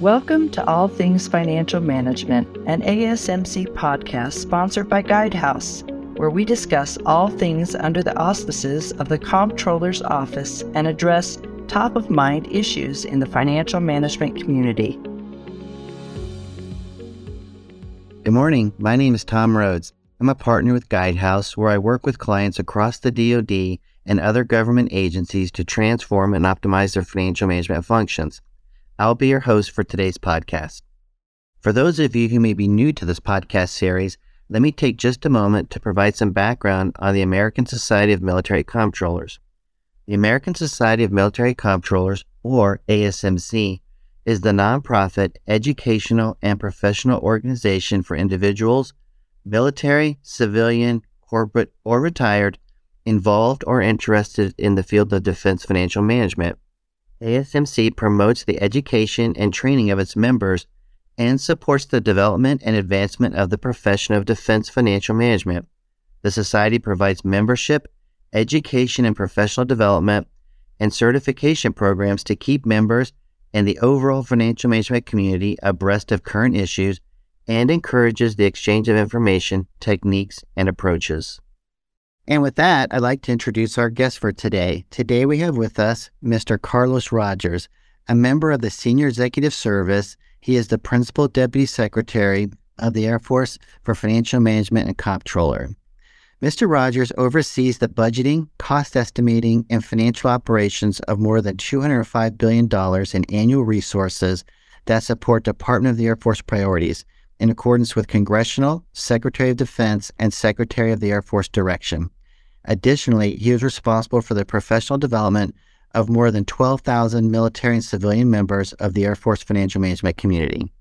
Welcome to All Things Financial Management, an ASMC podcast sponsored by Guidehouse, where we discuss all things under the auspices of the Comptroller's Office and address top of mind issues in the financial management community. Good morning. My name is Tom Rhoads. I'm a partner with Guidehouse, where I work with clients across the DoD and other government agencies to transform and optimize their financial management functions. I'll be your host for today's podcast. For those of you who may be new to this podcast series, let me take just a moment to provide some background on the American Society of Military Comptrollers. The American Society of Military Comptrollers, or ASMC, is the nonprofit educational and professional organization for individuals, military, civilian, corporate, or retired, involved or interested in the field of defense financial management ASMC promotes the education and training of its members and supports the development and advancement of the profession of defense financial management. The Society provides membership, education and professional development, and certification programs to keep members and the overall financial management community abreast of current issues and encourages the exchange of information, techniques, and approaches. And with that, I'd like to introduce our guest for today. Today we have with us Mr. Carlos Rodgers, a member of the Senior Executive Service. He is the Principal Deputy Secretary of the Air Force for Financial Management and Comptroller. Mr. Rodgers oversees the budgeting, cost estimating, and financial operations of more than $205 billion in annual resources that support Department of the Air Force priorities, in accordance with Congressional, Secretary of Defense, and Secretary of the Air Force direction. Additionally, he is responsible for the professional development of more than 12,000 military and civilian members of the Air Force financial management community.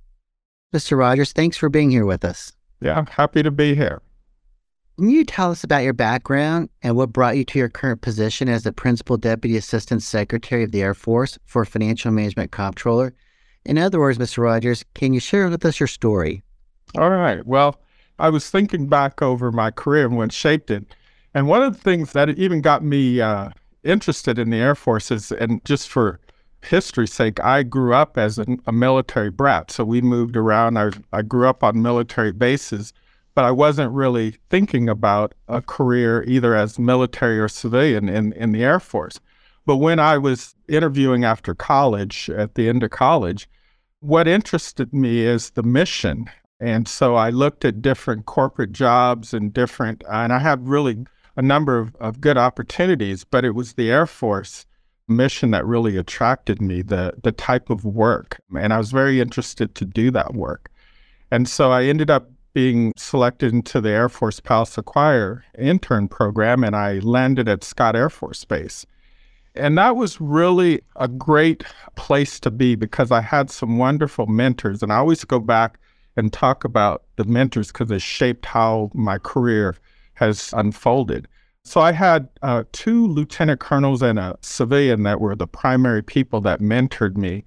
Mr. Rodgers, thanks for being here with us. Yeah, I'm happy to be here. Can you tell us about your background and what brought you to your current position as the Principal Deputy Assistant Secretary of the Air Force for Financial Management Comptroller? In other words, Mr. Rodgers, can you share with us your story? All right. Well, I was thinking back over my career and what shaped it. And one of the things that even got me uh, interested in the Air Force is, and just for history's sake, I grew up as a, a military brat. So we moved around. I, I grew up on military bases, but I wasn't really thinking about a career either as military or civilian in, in the Air Force. But when I was interviewing after college, at the end of college, what interested me is the mission. And so I looked at different corporate jobs and different, and I had really a number of, of good opportunities, but it was the Air Force mission that really attracted me, the, the type of work. And I was very interested to do that work. And so I ended up being selected into the Air Force Palace Acquire intern program, and I landed at Scott Air Force Base. And that was really a great place to be because I had some wonderful mentors. And I always go back and talk about the mentors because they shaped how my career has unfolded. So I had uh, two lieutenant colonels and a civilian that were the primary people that mentored me.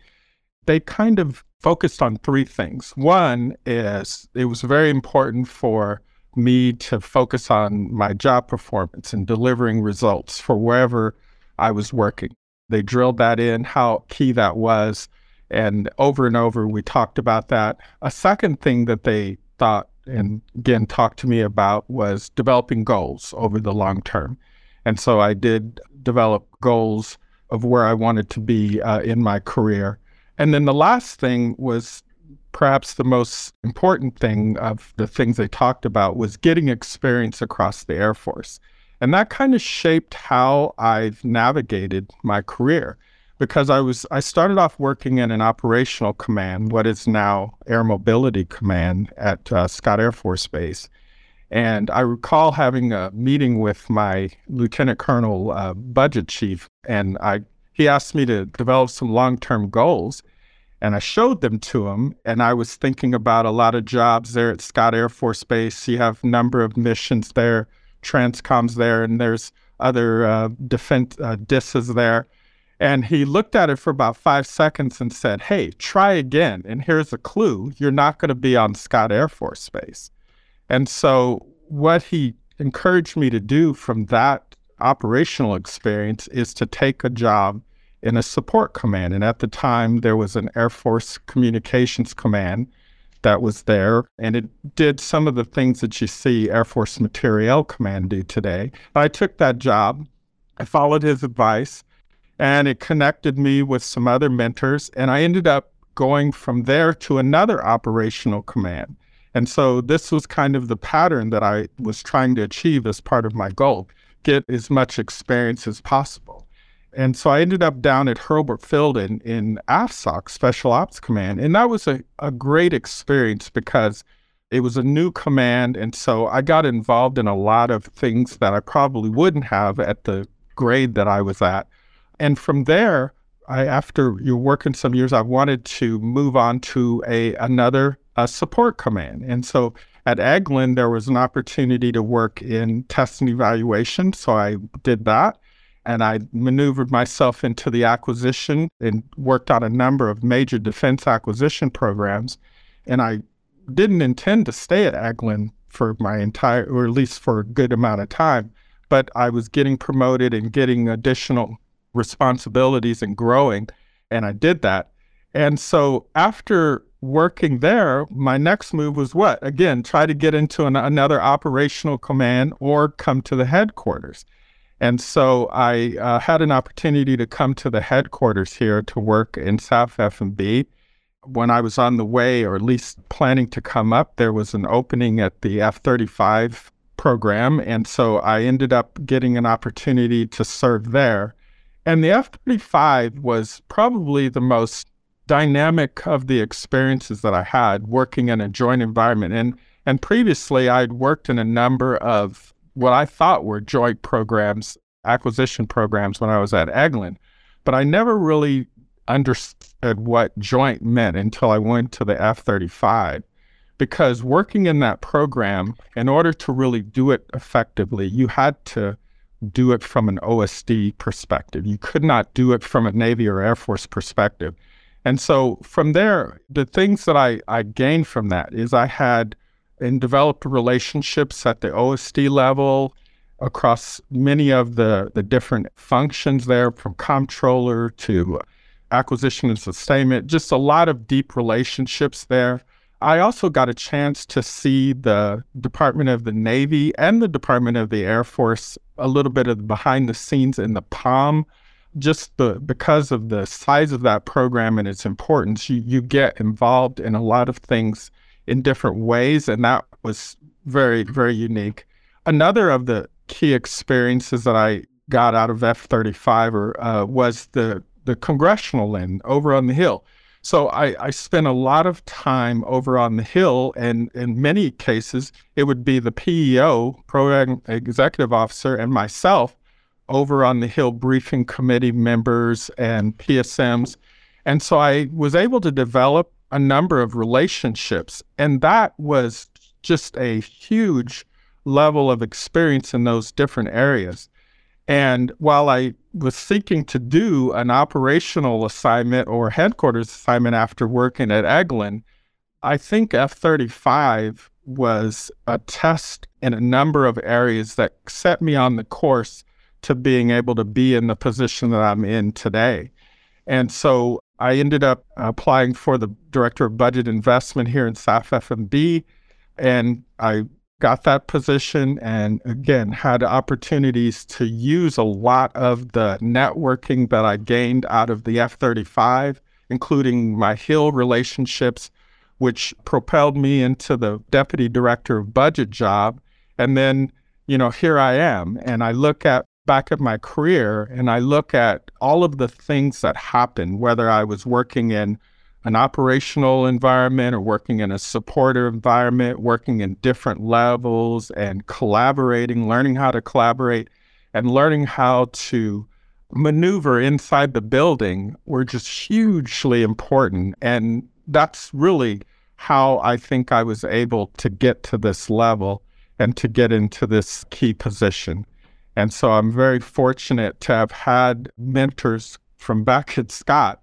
They kind of focused on three things. One is it was very important for me to focus on my job performance and delivering results for wherever I was working. They drilled that in, how key that was. And over and over, we talked about that. A second thing that they thought and again talked to me about was developing goals over the long term. And so I did develop goals of where I wanted to be uh, in my career. And then the last thing was perhaps the most important thing of the things they talked about was getting experience across the Air Force. And that kind of shaped how I've navigated my career because I was I started off working in an operational command, what is now Air Mobility Command at uh, Scott Air Force Base. And I recall having a meeting with my lieutenant colonel uh, budget chief, and I he asked me to develop some long-term goals, and I showed them to him. And I was thinking about a lot of jobs there at Scott Air Force Base. You have number of missions there TRANSCOM's there, and there's other uh, defense uh, DISs there. And he looked at it for about five seconds and said, Hey, try again. And here's a clue you're not going to be on Scott Air Force Base. And so, what he encouraged me to do from that operational experience is to take a job in a support command. And at the time, there was an Air Force Communications Command that was there, and it did some of the things that you see Air Force Materiel Command do today. I took that job, I followed his advice, and it connected me with some other mentors, and I ended up going from there to another operational command. And so this was kind of the pattern that I was trying to achieve as part of my goal get as much experience as possible. And so I ended up down at Hurlburt Field in, in AFSOC, Special Ops Command. And that was a, a great experience because it was a new command. And so I got involved in a lot of things that I probably wouldn't have at the grade that I was at. And from there, I, after you're working some years, I wanted to move on to a another a support command. And so at Eglin, there was an opportunity to work in test and evaluation. So I did that. And I maneuvered myself into the acquisition and worked on a number of major defense acquisition programs. And I didn't intend to stay at Eglin for my entire, or at least for a good amount of time, but I was getting promoted and getting additional responsibilities and growing. And I did that. And so after working there, my next move was what? Again, try to get into an, another operational command or come to the headquarters. And so I uh, had an opportunity to come to the headquarters here to work in SAF FM. When I was on the way, or at least planning to come up, there was an opening at the F-35 program. And so I ended up getting an opportunity to serve there. And the F 35 was probably the most dynamic of the experiences that I had working in a joint environment. And and previously I'd worked in a number of what I thought were joint programs, acquisition programs when I was at Eglin, but I never really understood what joint meant until I went to the F-35. Because working in that program, in order to really do it effectively, you had to do it from an OSD perspective. You could not do it from a Navy or Air Force perspective. And so from there, the things that I, I gained from that is I had and developed relationships at the OSD level across many of the, the different functions there, from comptroller to acquisition and sustainment, just a lot of deep relationships there. I also got a chance to see the Department of the Navy and the Department of the Air Force a little bit of behind the scenes in the POM just the because of the size of that program and its importance, you, you get involved in a lot of things in different ways, and that was very very unique. Another of the key experiences that I got out of F thirty five uh, was the the congressional end over on the hill. So I, I spent a lot of time over on the hill, and in many cases, it would be the PEO, program executive officer, and myself over on the Hill briefing committee members and PSMs. And so I was able to develop a number of relationships. And that was just a huge level of experience in those different areas. And while I was seeking to do an operational assignment or headquarters assignment after working at Eglin, I think F 35 was a test in a number of areas that set me on the course to being able to be in the position that I'm in today. And so I ended up applying for the director of budget investment here in SAF FM, and I got that position and again had opportunities to use a lot of the networking that I gained out of the F-35, including my Hill relationships, which propelled me into the deputy director of budget job. And then, you know, here I am. And I look at back at my career and I look at all of the things that happened, whether I was working in an operational environment or working in a supporter environment, working in different levels and collaborating, learning how to collaborate and learning how to maneuver inside the building were just hugely important. And that's really how I think I was able to get to this level and to get into this key position. And so I'm very fortunate to have had mentors from Beckett Scott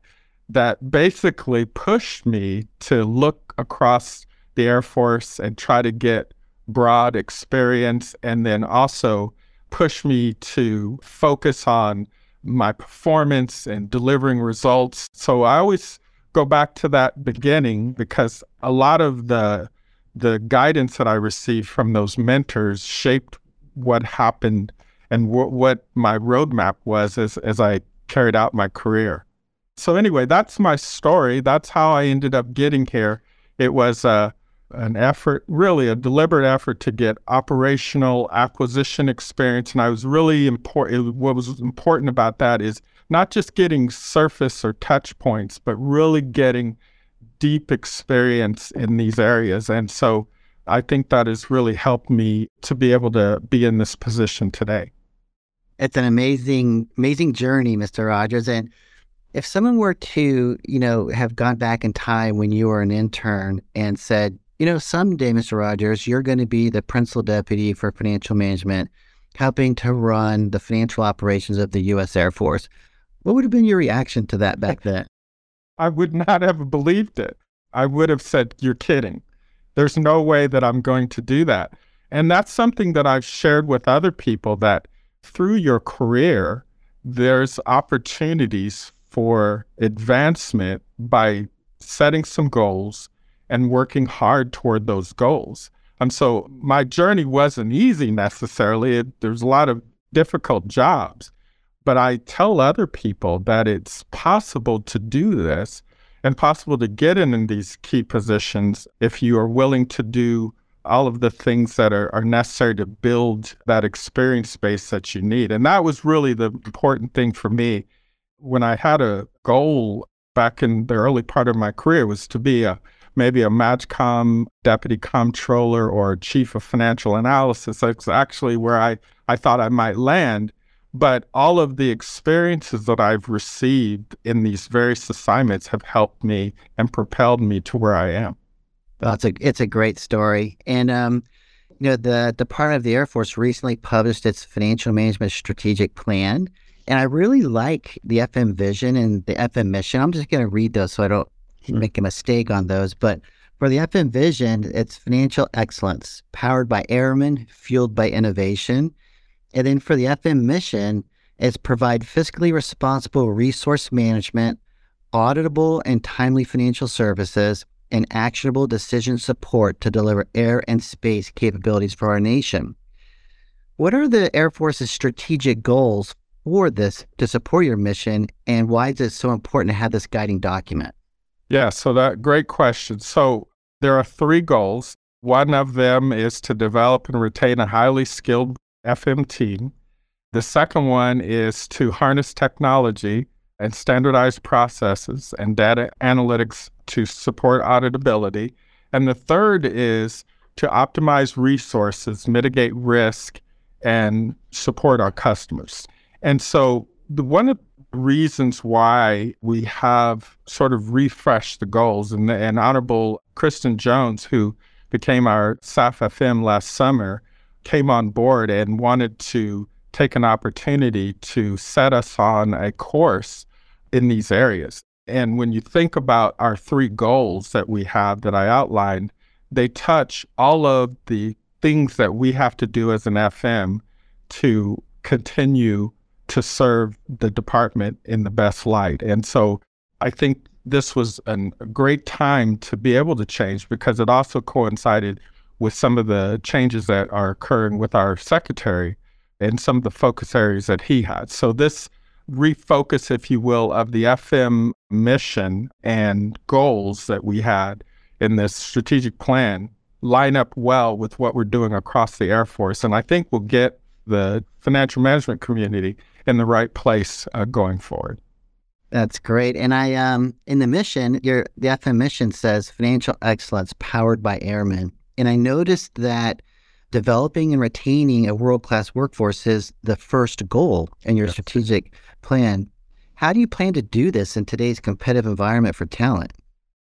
that basically pushed me to look across the Air Force and try to get broad experience and then also push me to focus on my performance and delivering results. So I always go back to that beginning because a lot of the the guidance that I received from those mentors shaped what happened and w- what my roadmap was as, as I carried out my career. So, anyway, that's my story. That's how I ended up getting here. It was uh, an effort, really a deliberate effort to get operational acquisition experience. And I was really important. What was important about that is not just getting surface or touch points, but really getting deep experience in these areas. And so I think that has really helped me to be able to be in this position today. It's an amazing, amazing journey, Mr. Rodgers. And if someone were to, you know, have gone back in time when you were an intern and said, you know, someday, Mr. Rodgers, you're going to be the principal deputy for financial management, helping to run the financial operations of the U.S. Air Force. What would have been your reaction to that back then? I would not have believed it. I would have said, You're kidding. There's no way that I'm going to do that. And that's something that I've shared with other people that through your career, there's opportunities for advancement by setting some goals and working hard toward those goals. And so my journey wasn't easy necessarily. It, there's a lot of difficult jobs, but I tell other people that it's possible to do this and possible to get in, in these key positions if you are willing to do all of the things that are, are necessary to build that experience base that you need. And that was really the important thing for me. When I had a goal back in the early part of my career was to be a maybe a MAJCOM deputy comptroller or chief of financial analysis. That's actually where I, I thought I might land. But all of the experiences that I've received in these various assignments have helped me and propelled me to where I am. Well, it's a it's a great story, and um, you know the Department of the Air Force recently published its financial management strategic plan, and I really like the FM vision and the FM mission. I'm just going to read those so I don't hmm. make a mistake on those, but. For the FM vision, it's financial excellence, powered by airmen, fueled by innovation, and then for the FM mission, it's provide fiscally responsible resource management, auditable and timely financial services, and actionable decision support to deliver air and space capabilities for our nation. What are the Air Force's strategic goals for this to support your mission, and why is it so important to have this guiding document? Yeah, so that great question. So there are three goals. One of them is to develop and retain a highly skilled FM team. The second one is to harness technology and standardized processes and data analytics to support auditability. And the third is to optimize resources, mitigate risk, and support our customers. And so, the, one of the reasons why we have sort of refreshed the goals, and, and Honorable Kristyn Jones, who became our SAF FM last summer, came on board and wanted to take an opportunity to set us on a course in these areas. And when you think about our three goals that we have that I outlined, they touch all of the things that we have to do as an FM to continue to serve the department in the best light. And so I think this was a great time to be able to change because it also coincided with some of the changes that are occurring with our secretary and some of the focus areas that he had. So this refocus, if you will, of the FM mission and goals that we had in this strategic plan line up well with what we're doing across the Air Force. And I think we'll get the financial management community in the right place uh, going forward. That's great. And I um in the mission, your the FM mission says financial excellence powered by airmen. And I noticed that developing and retaining a world class workforce is the first goal in your yes. strategic plan. How do you plan to do this in today's competitive environment for talent?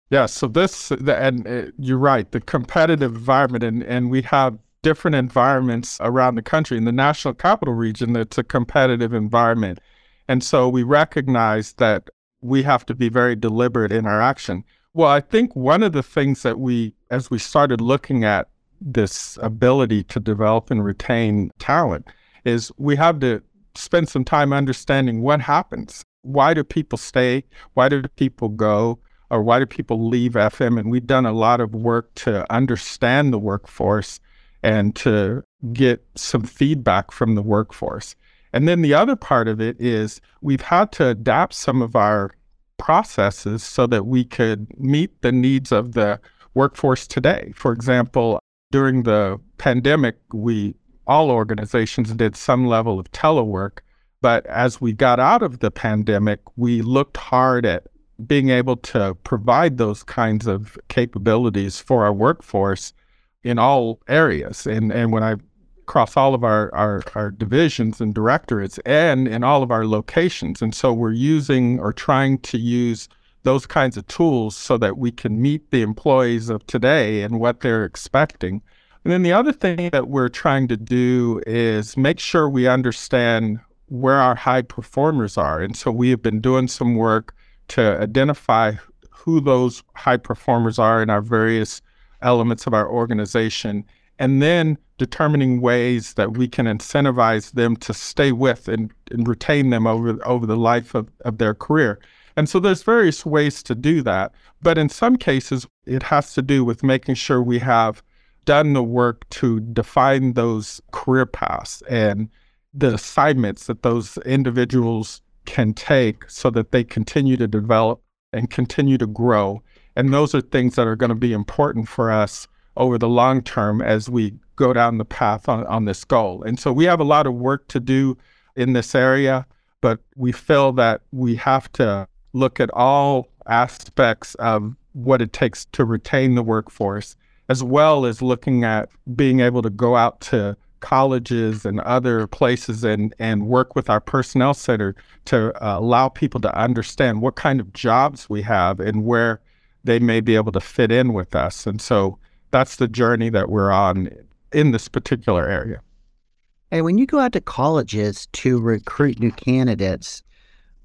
Yeah, so this, and uh, you're right, the competitive environment, and, and we have different environments around the country. In the national capital region, it's a competitive environment. And so we recognize that we have to be very deliberate in our action. Well, I think one of the things that we, as we started looking at this ability to develop and retain talent, is we have to spend some time understanding what happens. Why do people stay? Why do people go? Or why do people leave FM? And we've done a lot of work to understand the workforce and to get some feedback from the workforce. And then the other part of it is we've had to adapt some of our processes so that we could meet the needs of the workforce today. For example, during the pandemic, we all organizations did some level of telework. But as we got out of the pandemic, we looked hard at being able to provide those kinds of capabilities for our workforce in all areas. And and when I across all of our, our, our divisions and directorates and in all of our locations. And so we're using or trying to use those kinds of tools so that we can meet the employees of today and what they're expecting. And then the other thing that we're trying to do is make sure we understand where our high performers are. And so we have been doing some work to identify who those high performers are in our various elements of our organization and then determining ways that we can incentivize them to stay with and, and retain them over over the life of, of their career. And so there's various ways to do that. But in some cases, it has to do with making sure we have done the work to define those career paths and the assignments that those individuals can take so that they continue to develop and continue to grow. And those are things that are going to be important for us over the long term as we go down the path on, on this goal. And so we have a lot of work to do in this area, but we feel that we have to look at all aspects of what it takes to retain the workforce, as well as looking at being able to go out to colleges and other places and, and work with our personnel center to uh, allow people to understand what kind of jobs we have and where they may be able to fit in with us. And so that's the journey that we're on in this particular area. And when you go out to colleges to recruit new candidates,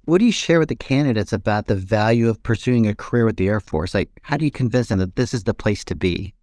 what do you share with the candidates about the value of pursuing a career with the Air Force? Like, how do you convince them that this is the place to be?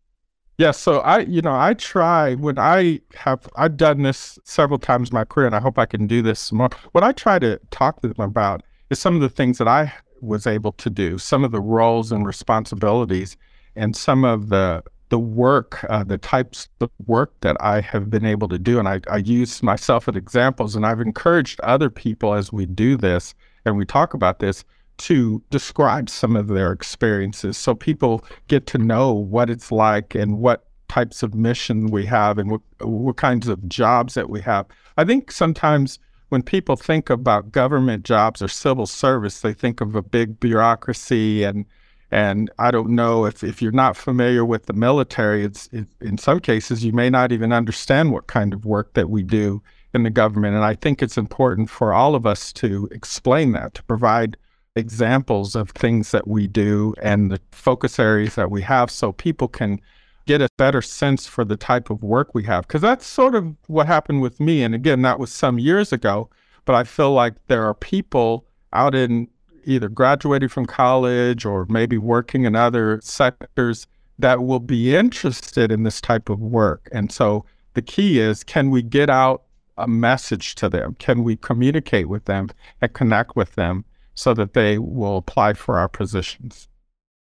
Yeah, so I, you know, I try when I have, I've done this several times in my career, and I hope I can do this more. What I try to talk to them about is some of the things that I was able to do, some of the roles and responsibilities, and some of the the work, uh, the types of work that I have been able to do. And I, I use myself as examples, and I've encouraged other people as we do this and we talk about this to describe some of their experiences so people get to know what it's like and what types of mission we have and what, what kinds of jobs that we have. I think sometimes when people think about government jobs or civil service, they think of a big bureaucracy and and I don't know if, if you're not familiar with the military, it's it, in some cases you may not even understand what kind of work that we do in the government. And I think it's important for all of us to explain that, to provide examples of things that we do and the focus areas that we have so people can get a better sense for the type of work we have. Because that's sort of what happened with me. And again, that was some years ago. But I feel like there are people out in either graduating from college or maybe working in other sectors that will be interested in this type of work. And so the key is can we get out a message to them? Can we communicate with them and connect with them so that they will apply for our positions?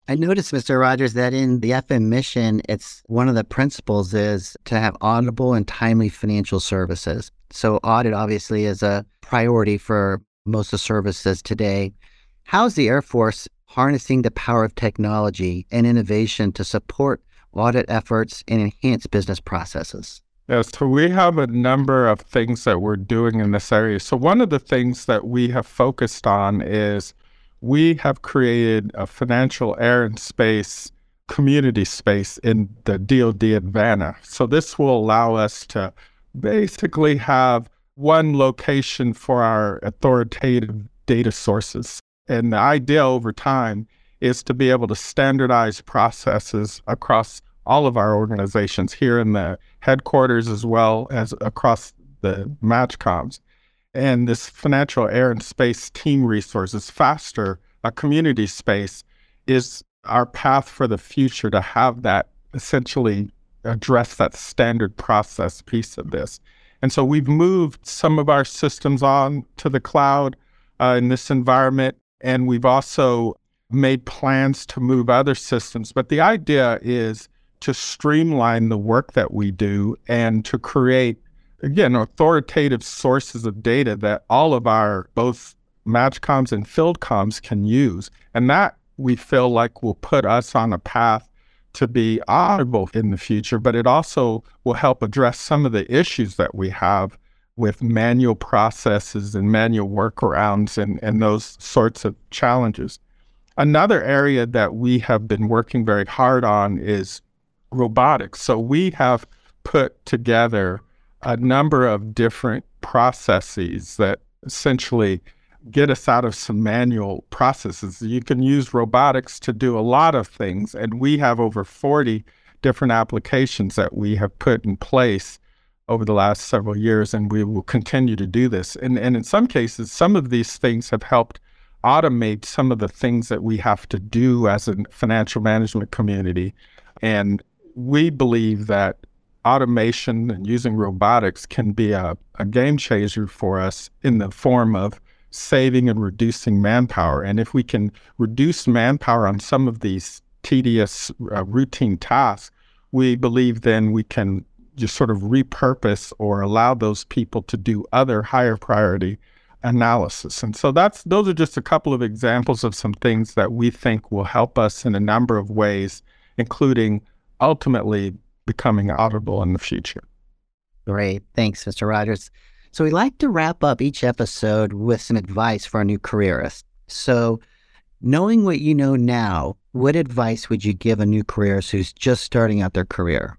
I noticed, Mr. Rodgers, that in the FM mission, it's one of the principles is to have audible and timely financial services. So audit obviously is a priority for most of services today. How's the Air Force harnessing the power of technology and innovation to support audit efforts and enhance business processes? Yeah, so we have a number of things that we're doing in this area. So, one of the things that we have focused on is we have created a financial air and space community space in the DoD Advana. So, this will allow us to basically have one location for our authoritative data sources. And the idea over time is to be able to standardize processes across all of our organizations here in the headquarters as well as across the MAJCOMs. And this financial air and space team resources, faster, a community space, is our path for the future to have that essentially address that standard process piece of this. And so we've moved some of our systems on to the cloud uh, in this environment. And we've also made plans to move other systems. But the idea is to streamline the work that we do and to create, again, authoritative sources of data that all of our both MAJCOMs and FieldComs can use. And that we feel like will put us on a path to be audible in the future, but it also will help address some of the issues that we have with manual processes and manual workarounds and, and those sorts of challenges. Another area that we have been working very hard on is robotics. So we have put together a number of different processes that essentially get us out of some manual processes. You can use robotics to do a lot of things, and we have over 40 different applications that we have put in place over the last several years, and we will continue to do this. And, and in some cases, some of these things have helped automate some of the things that we have to do as a financial management community. And we believe that automation and using robotics can be a, a game changer for us in the form of saving and reducing manpower. And if we can reduce manpower on some of these tedious uh, routine tasks, we believe then we can just sort of repurpose or allow those people to do other higher priority analysis. And so that's those are just a couple of examples of some things that we think will help us in a number of ways, including ultimately becoming audible in the future. Great. Thanks, Mr. Rodgers. So we like to wrap up each episode with some advice for our new careerists. So knowing what you know now, what advice would you give a new careerist who's just starting out their career?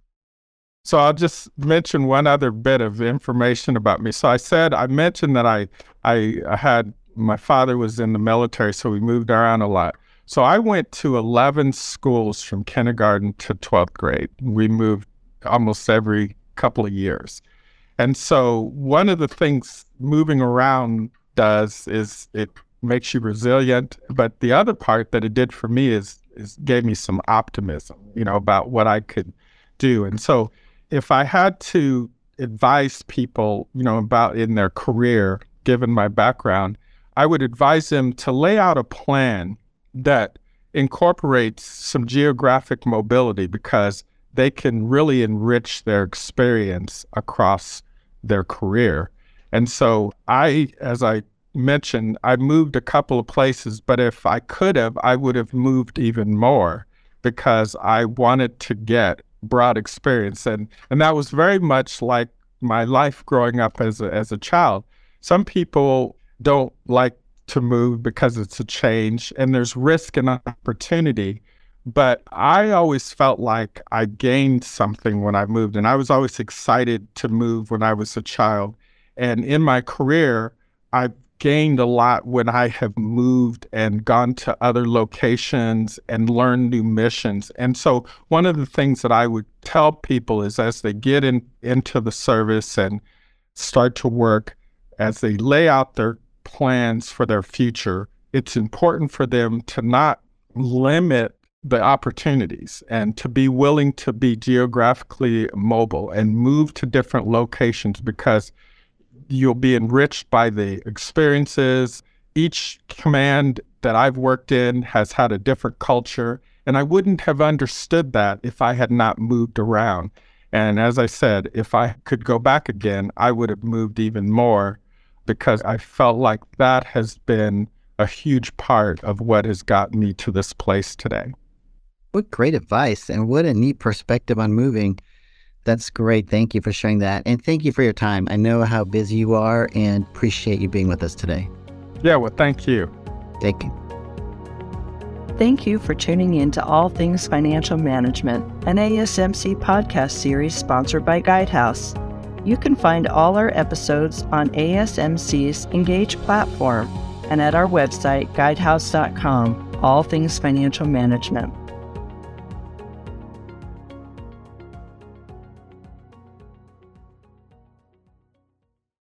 So I'll just mention one other bit of information about me. So I said I mentioned that I I, had my father was in the military, so we moved around a lot. So I went to 11 schools from kindergarten to 12th grade. We moved almost every couple of years. And so one of the things moving around does is it makes you resilient. But the other part that it did for me is is gave me some optimism, you know, about what I could do. And so if I had to advise people, you know, about in their career, given my background, I would advise them to lay out a plan that incorporates some geographic mobility because they can really enrich their experience across their career. And so I, as I mentioned, I moved a couple of places, but if I could have, I would have moved even more because I wanted to get broad experience. And, and that was very much like my life growing up as a, as a child. Some people don't like to move because it's a change and there's risk and opportunity. But I always felt like I gained something when I moved, and I was always excited to move when I was a child. And in my career, I've gained a lot when I have moved and gone to other locations and learned new missions. And so one of the things that I would tell people is as they get in into the service and start to work, as they lay out their plans for their future, it's important for them to not limit the opportunities and to be willing to be geographically mobile and move to different locations because you'll be enriched by the experiences. Each command that I've worked in has had a different culture, and I wouldn't have understood that if I had not moved around. And as I said, if I could go back again, I would have moved even more because I felt like that has been a huge part of what has gotten me to this place today. What great advice, and what a neat perspective on moving. That's great. Thank you for sharing that. And thank you for your time. I know how busy you are and appreciate you being with us today. Yeah, well, thank you. Thank you. Thank you for tuning in to All Things Financial Management, an ASMC podcast series sponsored by Guidehouse. You can find all our episodes on ASMC's Engage platform and at our website, guidehouse.com, All Things Financial Management.